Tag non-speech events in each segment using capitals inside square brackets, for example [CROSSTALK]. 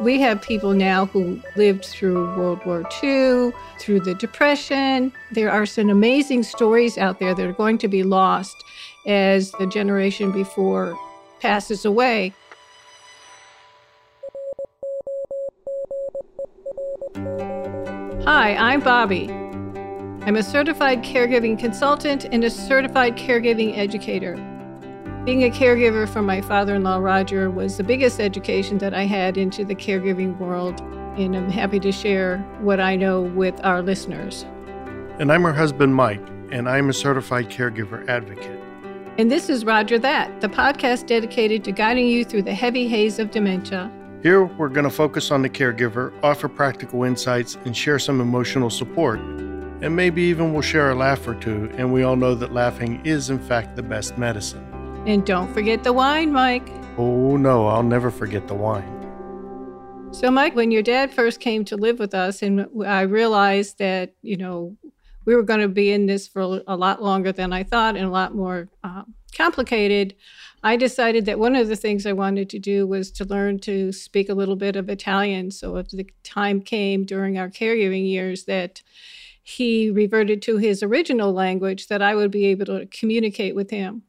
We have people now who lived through World War II, through the Depression. There are some amazing stories out there that are going to be lost as the generation before passes away. Hi, I'm Bobby. I'm a certified caregiving consultant and a certified caregiving educator. Being a caregiver for my father in law, Roger, was the biggest education that I had into the caregiving world, and I'm happy to share what I know with our listeners. And I'm her husband, Mike, and I'm a certified caregiver advocate. And this is Roger That, the podcast dedicated to guiding you through the heavy haze of dementia. Here, we're going to focus on the caregiver, offer practical insights, and share some emotional support. And maybe even we'll share a laugh or two, and we all know that laughing is, in fact, the best medicine. And don't forget the wine, Mike. Oh, no, I'll never forget the wine. So, Mike, when your dad first came to live with us, and I realized that, you know, we were going to be in this for a lot longer than I thought and a lot more uh, complicated, I decided that one of the things I wanted to do was to learn to speak a little bit of Italian. So, if the time came during our caregiving years that he reverted to his original language, that I would be able to communicate with him.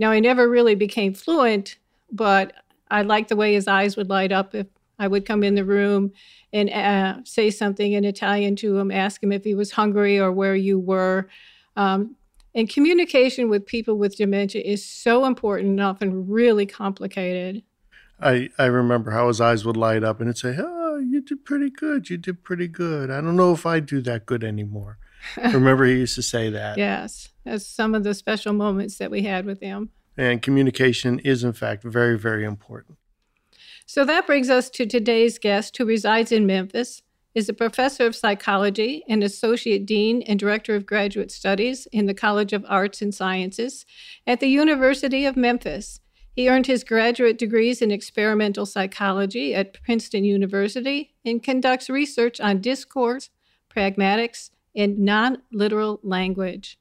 Now, I never really became fluent, but I liked the way his eyes would light up if I would come in the room and uh, say something in Italian to him, ask him if he was hungry or where you were. Um, and communication with people with dementia is so important and often really complicated. I, I remember how his eyes would light up and it'd say, Oh, you did pretty good. You did pretty good. I don't know if I do that good anymore. Remember he used to say that. Yes. That's some of the special moments that we had with him. And communication is, in fact, very, very important. So that brings us to today's guest, who resides in Memphis, is a professor of psychology and associate dean and director of graduate studies in the College of Arts and Sciences at the University of Memphis. He earned his graduate degrees in experimental psychology at Princeton University and conducts research on discourse, pragmatics, and non literal language.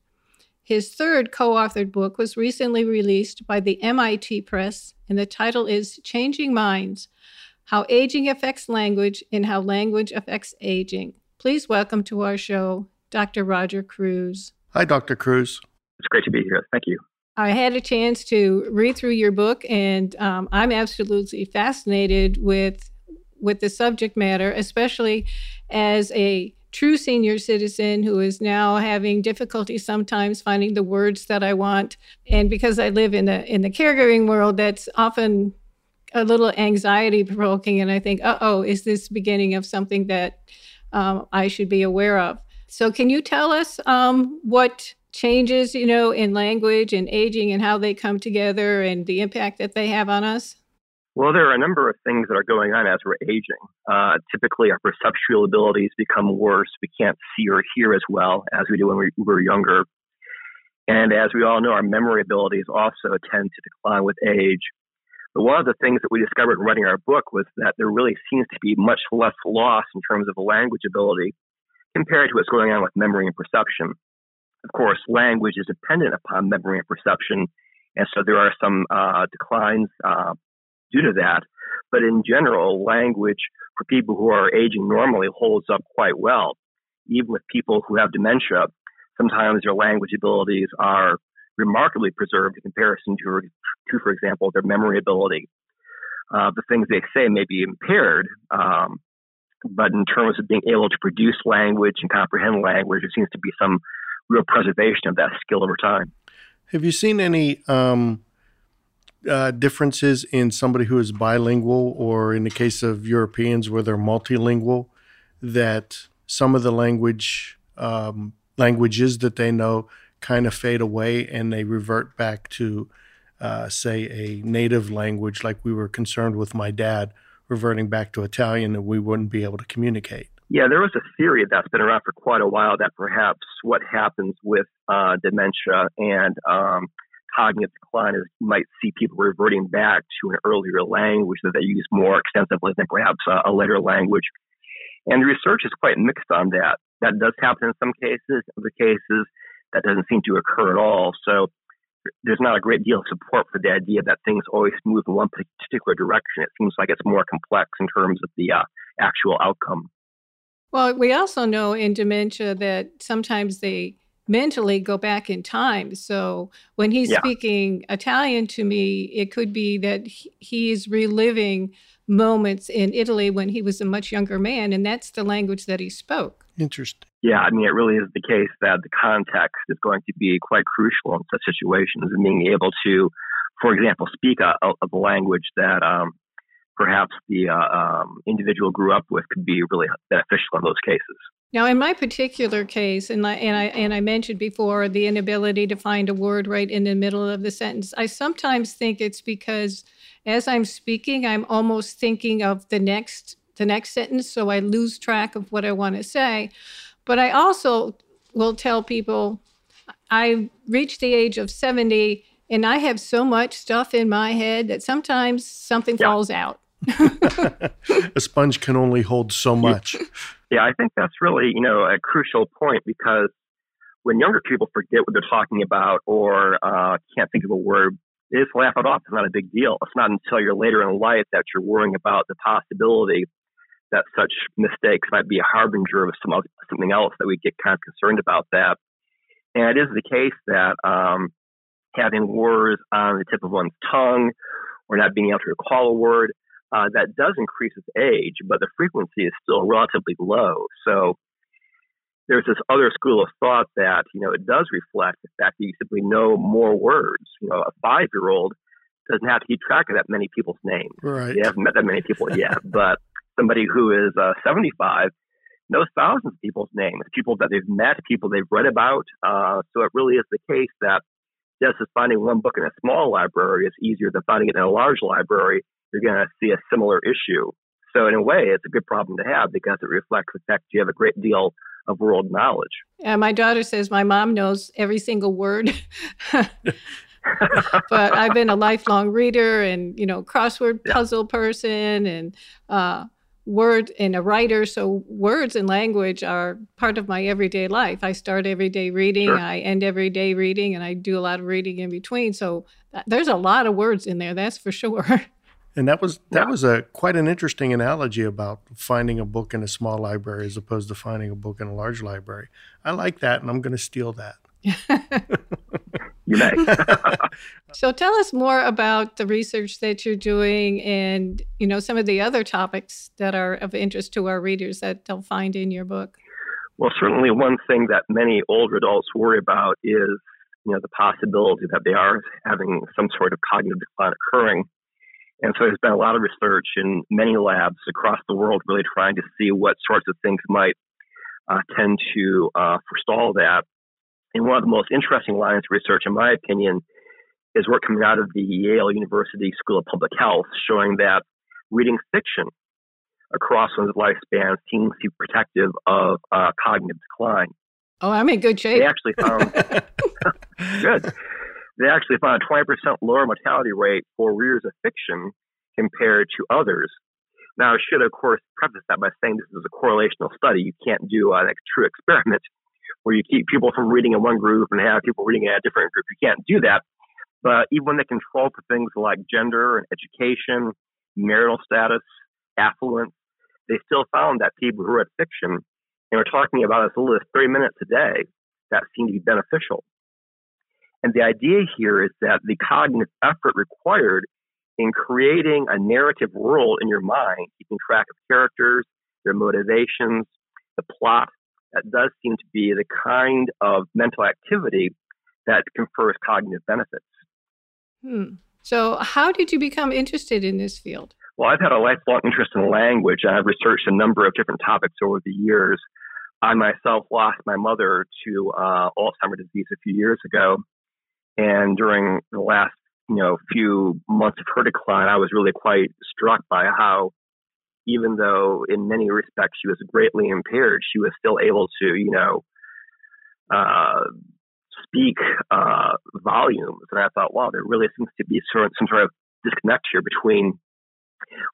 His third co authored book was recently released by the MIT Press, and the title is Changing Minds How Aging Affects Language and How Language Affects Aging. Please welcome to our show Dr. Roger Kreuz. Hi, Dr. Kreuz. It's great to be here. Thank you. I had a chance to read through your book, and um, I'm absolutely fascinated with with the subject matter, especially as a true senior citizen who is now having difficulty sometimes finding the words that I want. And because I live in the in the caregiving world, that's often a little anxiety provoking. And I think, uh oh, is this beginning of something that um, I should be aware of? So, can you tell us um, what changes, you know, in language and aging and how they come together and the impact that they have on us? Well, there are a number of things that are going on as we're aging. Uh, typically, our perceptual abilities become worse. We can't see or hear as well as we do when we were younger. And as we all know, our memory abilities also tend to decline with age. But one of the things that we discovered in writing our book was that there really seems to be much less loss in terms of language ability compared to what's going on with memory and perception. Of course, language is dependent upon memory and perception, and so there are some uh, declines uh, due to that. But in general, language for people who are aging normally holds up quite well. Even with people who have dementia, sometimes their language abilities are remarkably preserved in comparison to, to for example, their memory ability. Uh, the things they say may be impaired, um, but in terms of being able to produce language and comprehend language, there seems to be some real preservation of that skill over time. Have you seen any um, uh, differences in somebody who is bilingual, or in the case of Europeans where they're multilingual, that some of the language um, languages that they know kind of fade away and they revert back to, uh, say, a native language, like we were concerned with my dad reverting back to Italian, and we wouldn't be able to communicate. Yeah, there was a theory that's been around for quite a while that perhaps what happens with uh, dementia and um, cognitive decline is you might see people reverting back to an earlier language that they use more extensively than perhaps a, a later language. And the research is quite mixed on that. That does happen in some cases. In other cases, that doesn't seem to occur at all. So there's not a great deal of support for the idea that things always move in one particular direction. It seems like it's more complex in terms of the uh, actual outcome. Well, we also know in dementia that sometimes they mentally go back in time. So when he's yeah. speaking Italian to me, it could be that he's reliving moments in Italy when he was a much younger man, and that's the language that he spoke. Interesting. Yeah, I mean, it really is the case that the context is going to be quite crucial in such situations, and being able to, for example, speak a, a, a language that um, perhaps the uh, um, individual grew up with could be really beneficial in those cases. Now, in my particular case, and I, and I and I mentioned before the inability to find a word right in the middle of the sentence, I sometimes think it's because as I'm speaking, I'm almost thinking of the next the next sentence, so I lose track of what I want to say. But I also will tell people I reached the age of 70 and I have so much stuff in my head that sometimes something yeah. falls out. [LAUGHS] a sponge can only hold so much. Yeah, I think that's really, you know, a crucial point because when younger people forget what they're talking about or uh, can't think of a word, they just laugh it off. It's not a big deal. It's not until you're later in life that you're worrying about the possibility that such mistakes might be a harbinger of some something else that we get kind of concerned about that. And it is the case that um, having words on the tip of one's tongue or not being able to recall a word uh, that does increase with age, but the frequency is still relatively low. So there's this other school of thought that you know it does reflect the fact that you simply know more words. You know, a five-year-old doesn't have to keep track of that many people's names. Right. They haven't met that many people yet, [LAUGHS] but somebody who is uh, 75 knows thousands of people's names, people that they've met, people they've read about. Uh, so it really is the case that just as finding one book in a small library is easier than finding it in a large library, you're going to see a similar issue. So in a way, it's a good problem to have because it reflects the fact you have a great deal of world knowledge. Yeah, my daughter says my mom knows every single word. [LAUGHS] but I've been a lifelong reader and, you know, crossword puzzle yeah. person and uh, word and a writer. So words and language are part of my everyday life. I start every day reading, sure. I end every day reading, and I do a lot of reading in between. So there's a lot of words in there, that's for sure. [LAUGHS] And that was that yeah. was a quite an interesting analogy about finding a book in a small library as opposed to finding a book in a large library. I like that, and I'm going to steal that. you may. [LAUGHS] so tell us more about the research that you're doing, and you know some of the other topics that are of interest to our readers that they'll find in your book. Well, certainly one thing that many older adults worry about is you know the possibility that they are having some sort of cognitive decline occurring and so there's been a lot of research in many labs across the world really trying to see what sorts of things might uh, tend to uh, forestall that. And one of the most interesting lines of research, in my opinion, is work coming out of the Yale University School of Public Health showing that reading fiction across one's lifespan seems to be protective of uh, cognitive decline. Oh, I'm in good shape. They actually found [LAUGHS] [LAUGHS] good they actually found a 20% lower mortality rate for readers of fiction compared to others. Now, I should, of course, preface that by saying this is a correlational study. You can't do uh, a true experiment where you keep people from reading in one group and have people reading in a different group. You can't do that. But even when they control for things like gender and education, marital status, affluence, they still found that people who read fiction, and we're talking about as little as 30 minutes a day, that seemed to be beneficial. And the idea here is that the cognitive effort required in creating a narrative world in your mind, keeping track of characters, their motivations, the plot, that does seem to be the kind of mental activity that confers cognitive benefits. Hmm. So, how did you become interested in this field? Well, I've had a lifelong interest in language. and I've researched a number of different topics over the years. I myself lost my mother to uh, Alzheimer's disease a few years ago, and during the last, you know, few months of her decline, I was really quite struck by how, even though in many respects she was greatly impaired, she was still able to, you know, uh, speak uh, volumes. And I thought, wow, there really seems to be some sort of disconnect here between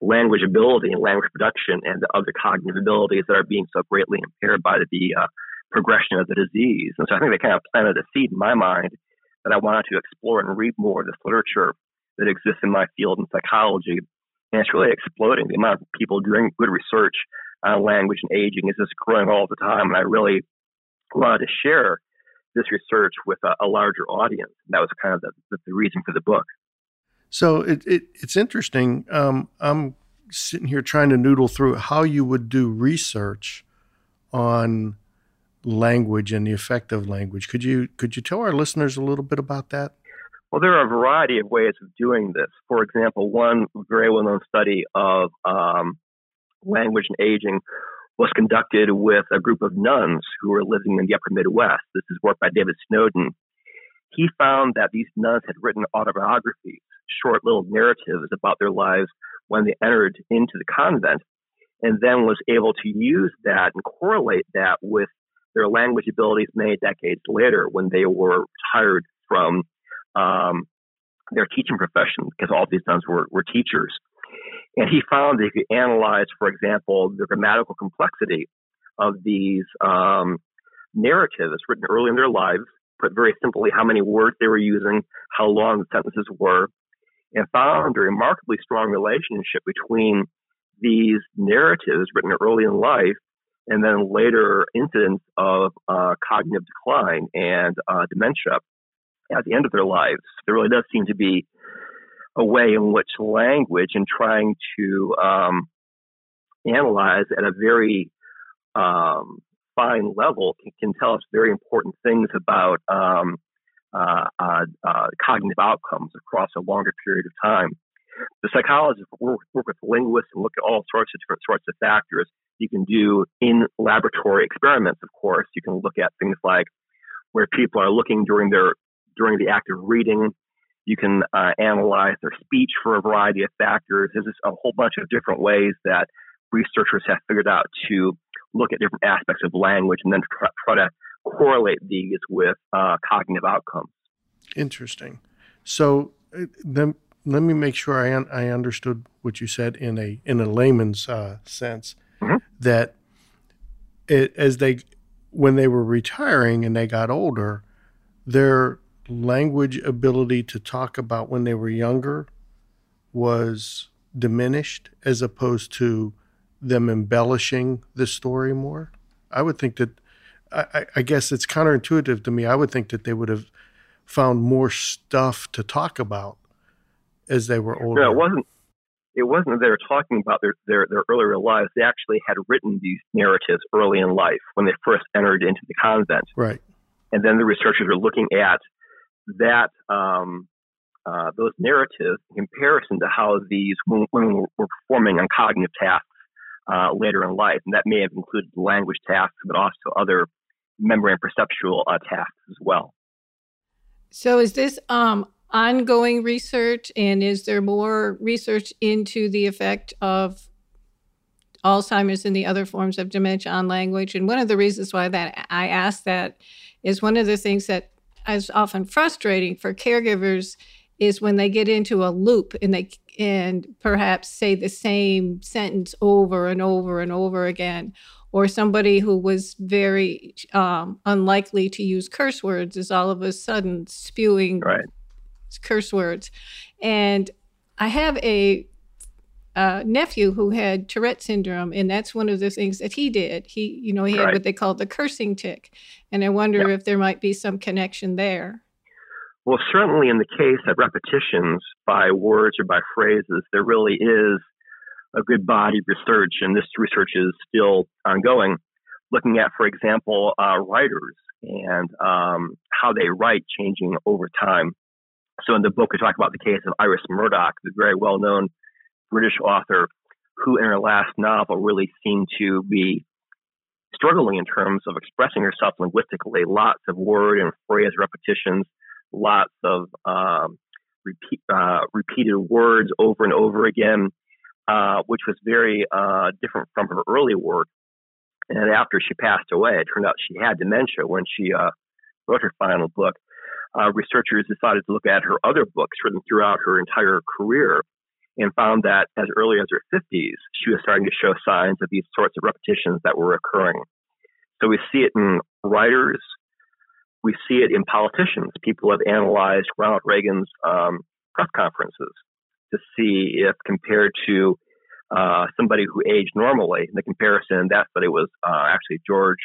language ability and language production and the other cognitive abilities that are being so greatly impaired by the uh, progression of the disease. And so I think they kind of planted a seed in my mind that I wanted to explore and read more of this literature that exists in my field in psychology. And it's really exploding. The amount of people doing good research on language and aging is just growing all the time. And I really wanted to share this research with a, a larger audience. And that was kind of the, the, the, reason for the book. So it, it it's interesting. Um, I'm sitting here trying to noodle through how you would do research on language and the effect of language. Could you could you tell our listeners a little bit about that? Well, there are a variety of ways of doing this. For example, one very well known study of um, language and aging was conducted with a group of nuns who were living in the upper Midwest. This is work by David Snowdon. He found that these nuns had written autobiographies, short little narratives about their lives when they entered into the convent, and then was able to use that and correlate that with their language abilities many decades later when they were retired from um, their teaching profession, because all these nuns were, were teachers. And he found that he could analyze, for example, the grammatical complexity of these um, narratives written early in their lives, put very simply how many words they were using, how long the sentences were, and found a remarkably strong relationship between these narratives written early in life and then later incidents of uh, cognitive decline and uh, dementia at the end of their lives. There really does seem to be a way in which language and trying to um, analyze at a very um, fine level can, can, tell us very important things about um, uh, uh, uh, cognitive outcomes across a longer period of time. The psychologists work, work with linguists and look at all sorts of different sorts of factors. You can do in laboratory experiments, of course. You can look at things like where people are looking during their during the act of reading you can uh, analyze their speech for a variety of factors. There's just a whole bunch of different ways that researchers have figured out to look at different aspects of language and then try, try to correlate these with uh, cognitive outcomes. Interesting. So uh, then let me make sure I, un- I understood what you said in a in a layman's uh, sense. That it, as they when they were retiring and they got older, their language ability to talk about when they were younger was diminished as opposed to them embellishing the story more? I would think that, I, I, guess it's counterintuitive to me. I would think that they would have found more stuff to talk about as they were older. No, it wasn't. It wasn't that they were talking about their, their, their earlier lives. They actually had written these narratives early in life when they first entered into the convent. Right. And then the researchers were looking at that um, uh, those narratives in comparison to how these women were performing on cognitive tasks uh, later in life, and that may have included language tasks, but also other memory and perceptual uh, tasks as well. So, is this um, ongoing research, and is there more research into the effect of Alzheimer's and the other forms of dementia on language? And one of the reasons why that I asked that is one of the things that is often frustrating for caregivers is when they get into a loop and they and perhaps say the same sentence over and over and over again or somebody who was very um, unlikely to use curse words is all of a sudden spewing right. Curse words and i have a uh, nephew who had Tourette syndrome, and that's one of the things that he did. He, you know, he had right. what they call the cursing tic, and I wonder if there might be some connection there. Well, certainly in the case of repetitions by words or by phrases, there really is a good body of research, and this research is still ongoing, looking at, for example, uh, writers and um, how they write changing over time. So in the book, we talk about the case of Iris Murdoch, the very well known British author who, in her last novel, really seemed to be struggling in terms of expressing herself linguistically. Lots of word and phrase repetitions, lots of um, repeat, uh, repeated words over and over again, uh, which was very uh, different from her early work. And after she passed away, it turned out she had dementia when she uh, wrote her final book. Uh, researchers decided to look at her other books written throughout her entire career and found that as early as her 50s, she was starting to show signs of these sorts of repetitions that were occurring. So we see it in writers, we see it in politicians. People have analyzed Ronald Reagan's um, press conferences to see if compared to uh, somebody who aged normally, in the comparison in that study was uh, actually George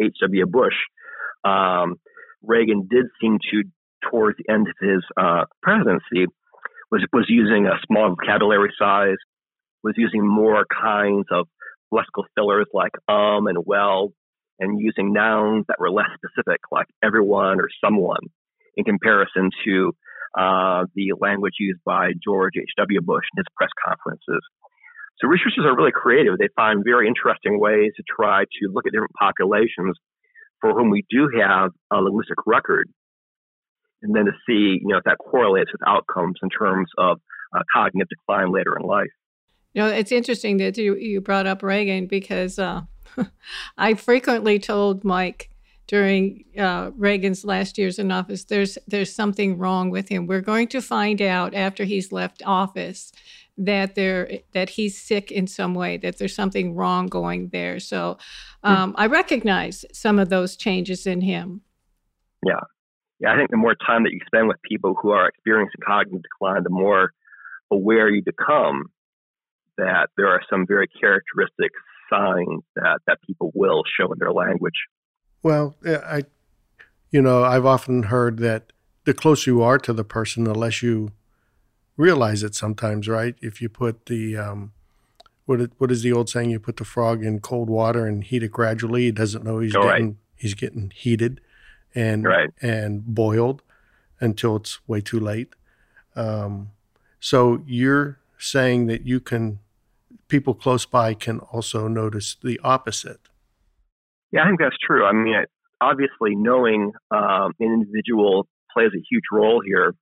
H.W. Uh, Bush. Um, Reagan did seem to, towards the end of his uh, presidency, was was using a small vocabulary size, was using more kinds of lexical fillers like um and well, and using nouns that were less specific like everyone or someone, in comparison to uh, the language used by George H.W. Bush in his press conferences. So researchers are really creative. They find very interesting ways to try to look at different populations for whom we do have a linguistic record, and then to see you know if that correlates with outcomes in terms of uh, cognitive decline later in life. You know, it's interesting that you, you brought up Reagan because uh, [LAUGHS] I frequently told Mike during uh, Reagan's last years in office, there's there's something wrong with him. We're going to find out after he's left office that there that he's sick in some way, that there's something wrong going there. So um, I recognize some of those changes in him. Yeah, yeah. I think the more time that you spend with people who are experiencing cognitive decline, the more aware you become that there are some very characteristic signs that that people will show in their language. Well, I, you know, I've often heard that the closer you are to the person, the less you realize it sometimes, right? If you put the um, what what is the old saying? You put the frog in cold water and heat it gradually. He doesn't know he's getting right. he's getting heated and right. and boiled until it's way too late. Um, so you're saying that you can people close by can also notice the opposite. Yeah, I think that's true. I mean, obviously, knowing um, an individual plays a huge role here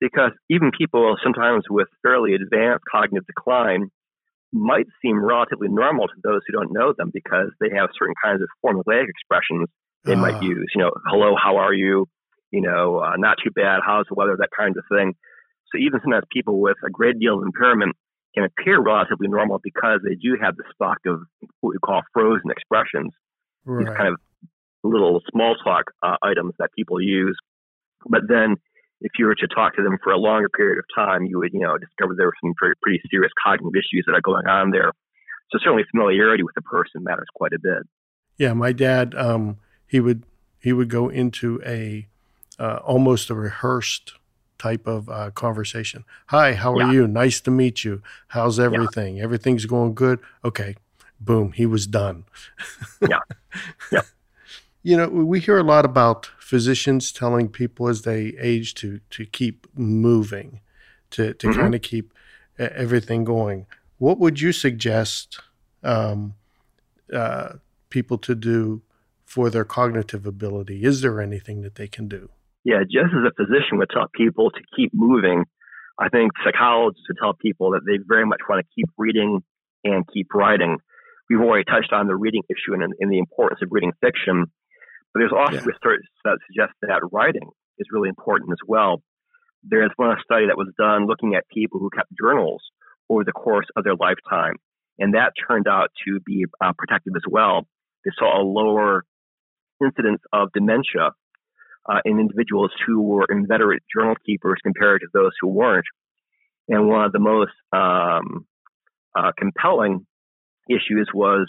because even people sometimes with fairly advanced cognitive decline might seem relatively normal to those who don't know them because they have certain kinds of formulaic expressions they uh. might ah. use. You know, hello, how are you? You know, uh, not too bad. How's the weather? That kind of thing. So even sometimes people with a great deal of impairment can appear relatively normal because they do have the stock of what we call frozen expressions. Right. These kind of little small talk uh, items that people use. But then if you were to talk to them for a longer period of time, you would, you know, discover there were some pretty, pretty serious cognitive issues that are going on there. So certainly familiarity with the person matters quite a bit. Yeah, my dad, um, he would he would go into a uh, almost a rehearsed type of uh, conversation. Hi, how are yeah. you? Nice to meet you. How's everything? Yeah. Everything's going good. Okay, boom, he was done. yeah, [LAUGHS] yeah. You know, we hear a lot about physicians telling people as they age to to keep moving, to to mm-hmm. kind of keep everything going. What would you suggest um, uh, people to do for their cognitive ability? Is there anything that they can do? Yeah, just as a physician would tell people to keep moving, I think psychologists would tell people that they very much want to keep reading and keep writing. We've already touched on the reading issue and, and the importance of reading fiction. But there's also yeah. research that suggests that writing is really important as well. There's one study that was done looking at people who kept journals over the course of their lifetime, and that turned out to be uh, protective as well. They saw a lower incidence of dementia uh, in individuals who were inveterate journal keepers compared to those who weren't. And one of the most um, uh, compelling issues was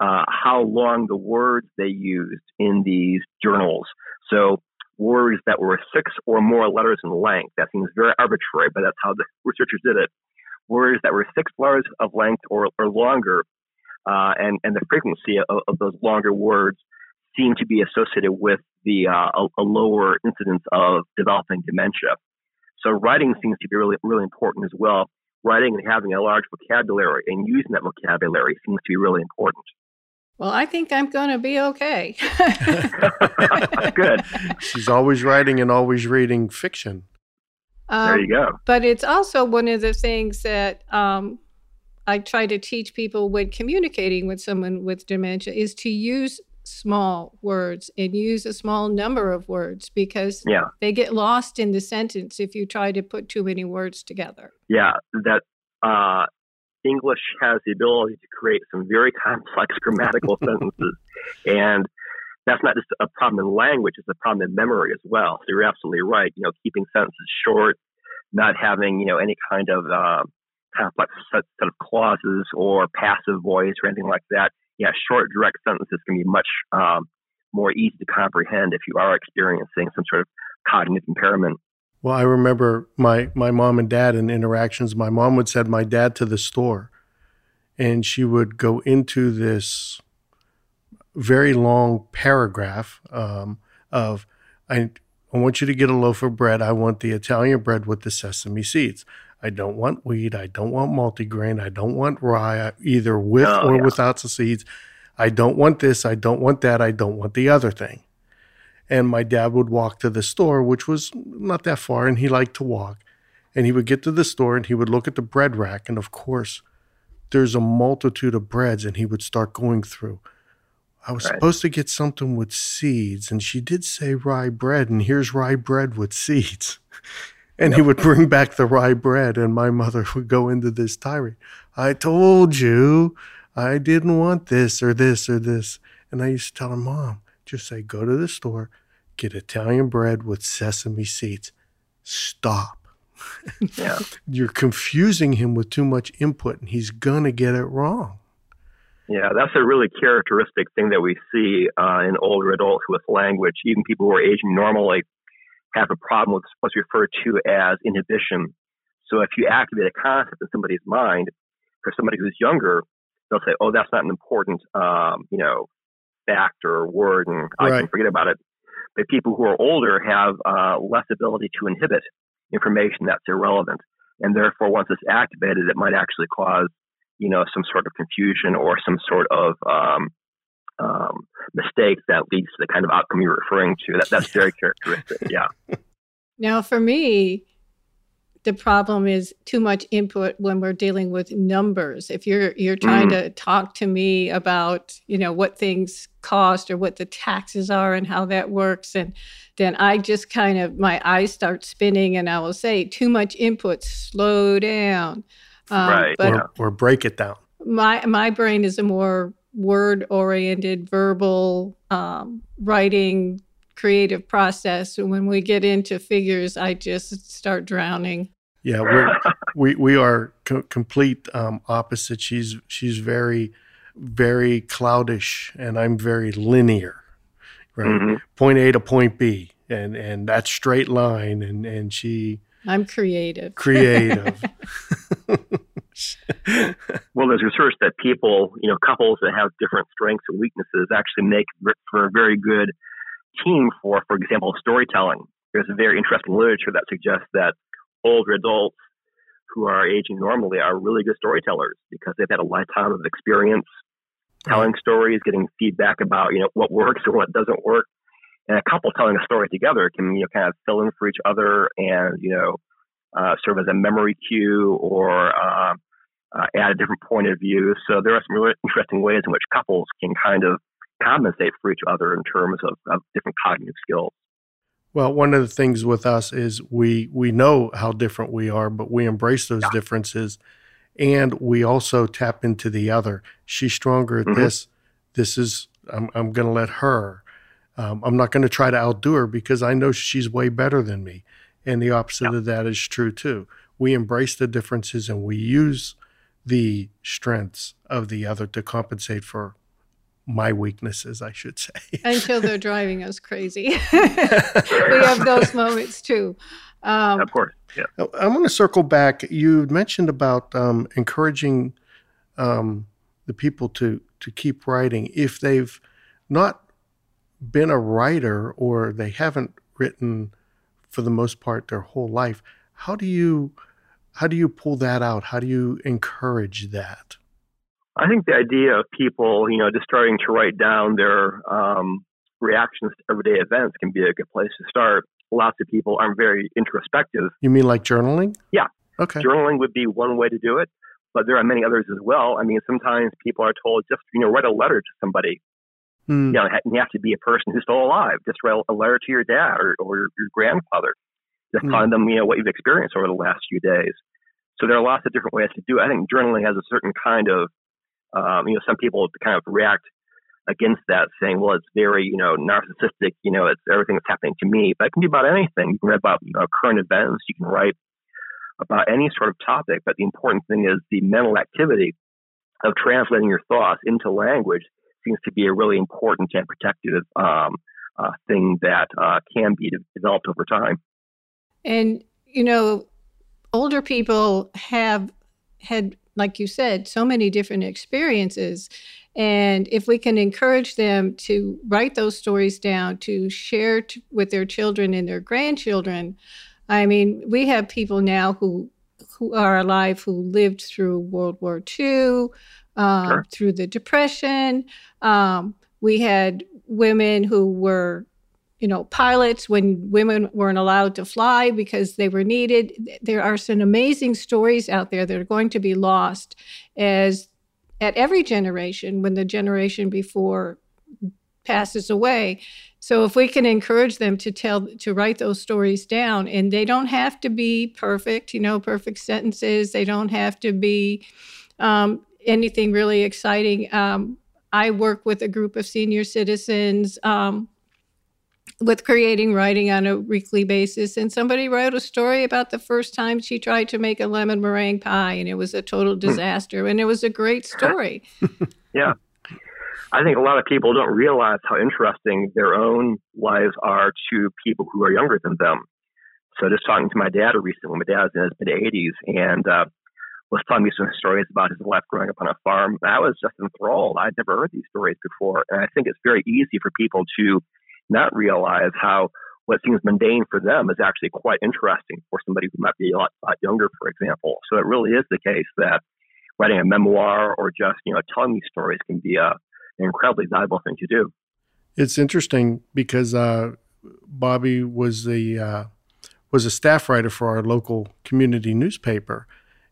uh, how long the words they used in these journals. So words that were six or more letters in length. That seems very arbitrary, but that's how the [LAUGHS] researchers did it. Words that were six letters of length or, or longer, uh, and, and the frequency of, of, those longer words seem to be associated with the uh, a, a, lower incidence of developing dementia. So writing seems to be really really important as well. Writing and having a large vocabulary and using that vocabulary seems to be really important. Well, I think I'm going to be okay. [LAUGHS] Good. She's always writing and always reading fiction. Um, there you go. But it's also one of the things that um, I try to teach people when communicating with someone with dementia is to use small words and use a small number of words because yeah. they get lost in the sentence if you try to put too many words together. Yeah, that uh, English has the ability to create some very complex [LAUGHS] grammatical sentences. And that's not just a problem in language; it's a problem in memory as well. So you're absolutely right. You know, keeping sentences short, not having you know any kind of uh, complex set, set of clauses or passive voice or anything like that. Yeah, short, direct sentences can be much um, more easy to comprehend if you are experiencing some sort of cognitive impairment. Well, I remember my my mom and dad in interactions. My mom would send my dad to the store, and she would go into this very long paragraph um, of I I want you to get a loaf of bread. I want the Italian bread with the sesame seeds. I don't want wheat. I don't want multigrain. I don't want rye, either with oh, or yeah. without the seeds. I don't want this. I don't want that. I don't want the other thing. And my dad would walk to the store, which was not that far, and he liked to walk. And he would get to the store and he would look at the bread rack. And of course, there's a multitude of breads, and he would start going through I was right. supposed to get something with seeds, and she did say rye bread, and here's rye bread with seeds. [LAUGHS] and yep. he would bring back the rye bread, and my mother [LAUGHS] would go into this tirade. I told you I didn't want this or this or this. And I used to tell her, Mom, just say, go to the store, get Italian bread with sesame seeds. Stop. Yeah. [LAUGHS] You're confusing him with too much input, and he's going to get it wrong. Yeah, that's a really characteristic thing that we see uh, in older adults with language. Even people who are aging normally have a problem with what's referred to as inhibition. So if you activate a concept in somebody's mind, for somebody who's younger, they'll say, "Oh, that's not an important, um, you know, fact or word, and I right. can forget about it." But people who are older have uh, less ability to inhibit information that's irrelevant, and therefore, once it's activated, it might actually cause you know, some sort of confusion or some sort of um, um, mistake that leads to the kind of outcome you're referring to. That, that's very characteristic. Yeah. [LAUGHS] Now, for me, the problem is too much input when we're dealing with numbers. If you're you're trying mm. to talk to me about you know what things cost or what the taxes are and how that works, and then I just kind of my eyes start spinning and I will say too much input. Slow down. Um, right. But or, or break it down. My my brain is a more word oriented, verbal, um, writing, creative process. And when we get into figures, I just start drowning. Yeah, we're, [LAUGHS] we we are co- complete um, opposite. She's she's very very cloudish, and I'm very linear. Right, mm-hmm. point A to point B, and and that straight line, and and she I'm creative. Creative. [LAUGHS] [LAUGHS] well, there's research that people, you know, couples that have different strengths and weaknesses actually make for a very good team for, for example, storytelling. There's a very interesting literature that suggests that older adults who are aging normally are really good storytellers because they've had a lifetime of experience telling stories, getting feedback about, you know, what works or what doesn't work and a couple telling a story together can you know kind of fill in for each other and you know uh, serve as a memory cue or uh, uh, add a different point of view. So there are some really interesting ways in which couples can kind of compensate for each other in terms of, of different cognitive skills. Well, one of the things with us is we we know how different we are, but we embrace those yeah. differences, and we also tap into the other. She's stronger at mm-hmm. this. This is I'm I'm going to let her um, I'm not going to try to outdo her because I know she's way better than me. And the opposite yeah. of that is true too. We embrace the differences and we use the strengths of the other to compensate for my weaknesses, I should say. [LAUGHS] Until they're driving us crazy. [LAUGHS] we have those moments too. Um, of course. Yeah. I want to circle back. You mentioned about um, encouraging um, the people to to keep writing if they've not been a writer or they haven't written for the most part their whole life, how do you how do you pull that out? How do you encourage that? I think the idea of people, you know, just starting to write down their um, reactions to everyday events can be a good place to start. Lots of people aren't very introspective. You mean like journaling? Yeah. Okay. Journaling would be one way to do it, but there are many others as well. I mean, sometimes people are told just, you know, write a letter to somebody Mm. You know, you have to be a person who's still alive. Just write a letter to your dad or, or your grandfather. Just mm. telling them, you know, what you've experienced over the last few days. So there are lots of different ways to do it. I think journaling has a certain kind of, um, you know, some people kind of react against that, saying, well, it's very, you know, narcissistic, you know, it's everything that's happening to me. But it can be about anything. You can write about you know, current events, you can write about any sort of topic, but the important thing is the mental activity of translating your thoughts into language seems to be a really important and protective um, uh, thing that uh, can be developed over time. And, you know, older people have had, like you said, so many different experiences. And if we can encourage them to write those stories down, to share t- with their children and their grandchildren, I mean, we have people now who who are alive who lived through World War II, um, sure. through the Depression. Um, we had women who were, you know, pilots when women weren't allowed to fly because they were needed. There are some amazing stories out there that are going to be lost as at every generation when the generation before passes away. So if we can encourage them to tell to write those stories down and they don't have to be perfect, you know, perfect sentences, they don't have to be um, anything really exciting. Um, I work with a group of senior citizens um, with creating writing on a weekly basis. And somebody wrote a story about the first time she tried to make a lemon meringue pie, and it was a total hmm. disaster. And it was a great [LAUGHS] story. yeah. I think a lot of people don't realize how interesting their own lives are to people who are younger than them. So just talking to my dad recently, my dad's in his mid 80s and uh, was telling me some stories about his life growing up on a farm. I was just enthralled. I'd never heard these stories before. And I think it's very easy for people to not realize how what seems mundane for them is actually quite interesting for somebody who might be a lot, lot younger, for example. So it really is the case that writing a memoir or just, you know, telling these stories can be a, an incredibly valuable thing to do. It's interesting because uh, Bobby was the uh, was a staff writer for our local community newspaper,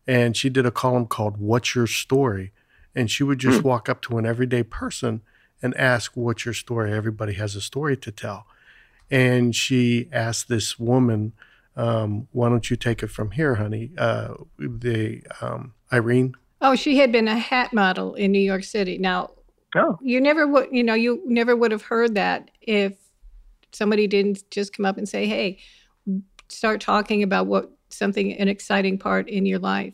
and she did a column called "What's Your Story," and she would just mm. walk up to an everyday person and ask, "What's your story?" Everybody has a story to tell, and she asked this woman, um, "Why don't you take it from here, honey?" Uh, the um, Irene. Oh, she had been a hat model in New York City. Now, Oh. You never would, you know, you never would have heard that if somebody didn't just come up and say, "Hey, start talking about what something an exciting part in your life."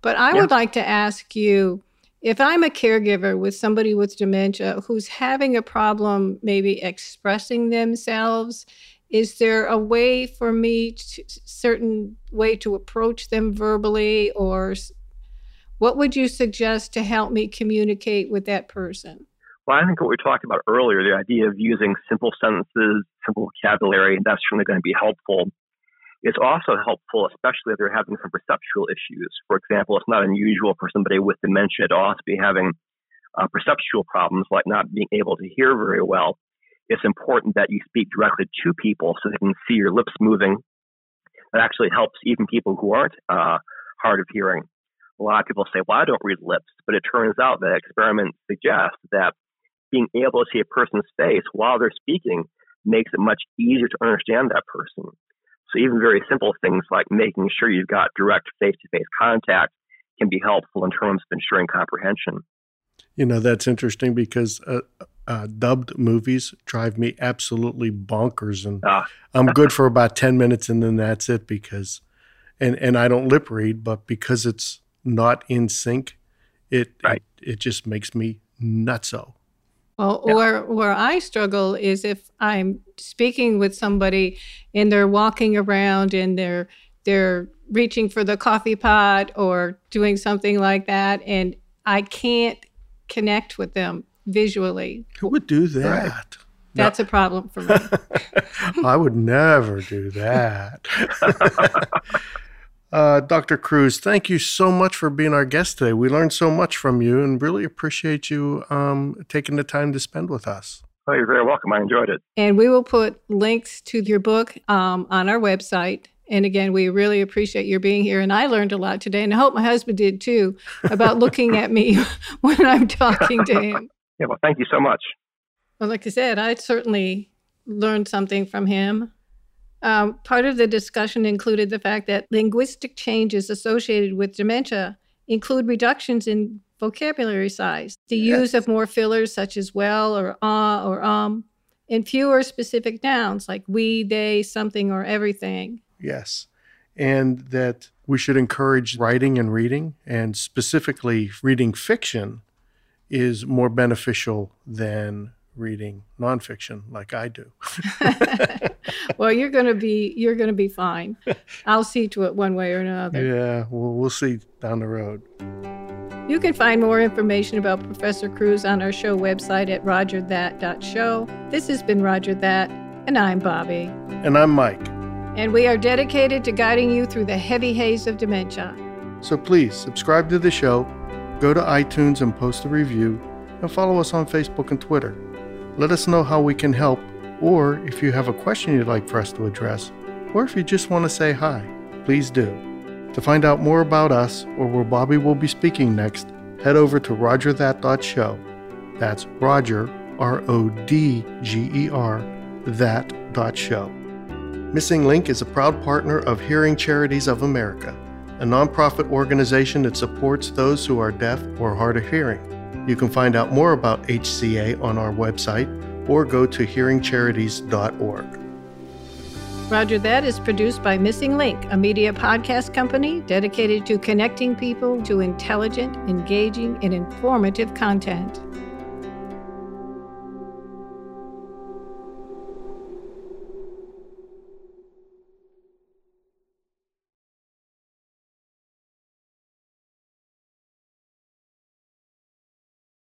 But I yeah. would like to ask you if I'm a caregiver with somebody with dementia who's having a problem maybe expressing themselves, is there a way for me to certain way to approach them verbally or what would you suggest to help me communicate with that person? Well, I think what we talked about earlier, the idea of using simple sentences, simple vocabulary, that's certainly going to be helpful. It's also helpful, especially if they're having some perceptual issues. For example, it's not unusual for somebody with dementia to also be having uh, perceptual problems like not being able to hear very well. It's important that you speak directly to people so they can see your lips moving. That actually helps even people who aren't uh, hard of hearing a lot of people say, well, I don't read lips, but it turns out that experiments suggest that being able to see a person's face while they're speaking makes it much easier to understand that person. So even very simple things like making sure you've got direct face-to-face contact can be helpful in terms of ensuring comprehension. You know, that's interesting because uh, uh, dubbed movies drive me absolutely bonkers. And ah. I'm good [LAUGHS] for about 10 minutes and then that's it because, and, and I don't lip read, but because it's not in sync, it right. it, it just makes me nutso. Well, yeah. where where I struggle is if I'm speaking with somebody and they're walking around and they're they're reaching for the coffee pot or doing something like that, and I can't connect with them visually. Who would do that? Right. That's no. a problem for me. [LAUGHS] I would never do that. [LAUGHS] Uh, Dr. Kreuz, thank you so much for being our guest today. We learned so much from you and really appreciate you um, taking the time to spend with us. Oh, you're very welcome. I enjoyed it. And we will put links to your book um, on our website. And again, we really appreciate your being here. And I learned a lot today, and I hope my husband did too, about looking at me [LAUGHS] when I'm talking to him. [LAUGHS] Yeah, well, thank you so much. Well, like I said, I certainly learned something from him. Um, part of the discussion included the fact that linguistic changes associated with dementia include reductions in vocabulary size, the yes. use of more fillers such as well or uh or um, and fewer specific nouns like we, they, something, or everything. Yes. And that we should encourage writing and reading, and specifically reading fiction is more beneficial than reading nonfiction like I do. [LAUGHS] well, you're going to be you're going to be fine. [LAUGHS] I'll see to it one way or another. Yeah, well, we'll see down the road. You can find more information about Professor Kreuz on our show website at rodgerthat.show. This has been Rodger That, and I'm Bobby. And I'm Mike. And we are dedicated to guiding you through the heavy haze of dementia. So please subscribe to the show, go to iTunes and post a review, and follow us on Facebook and Twitter. Let us know how we can help, or if you have a question you'd like for us to address, or if you just want to say hi, please do. To find out more about us or where Bobby will be speaking next, head over to rodgerthat.show. That's Rodger, R O D G E R, that dot show. Missing Link is a proud partner of Hearing Charities of America, a nonprofit organization that supports those who are deaf or hard of hearing. You can find out more about HCA on our website or go to hearingcharities.org. Rodger That is produced by Missing Link, a media podcast company dedicated to connecting people to intelligent, engaging, and informative content.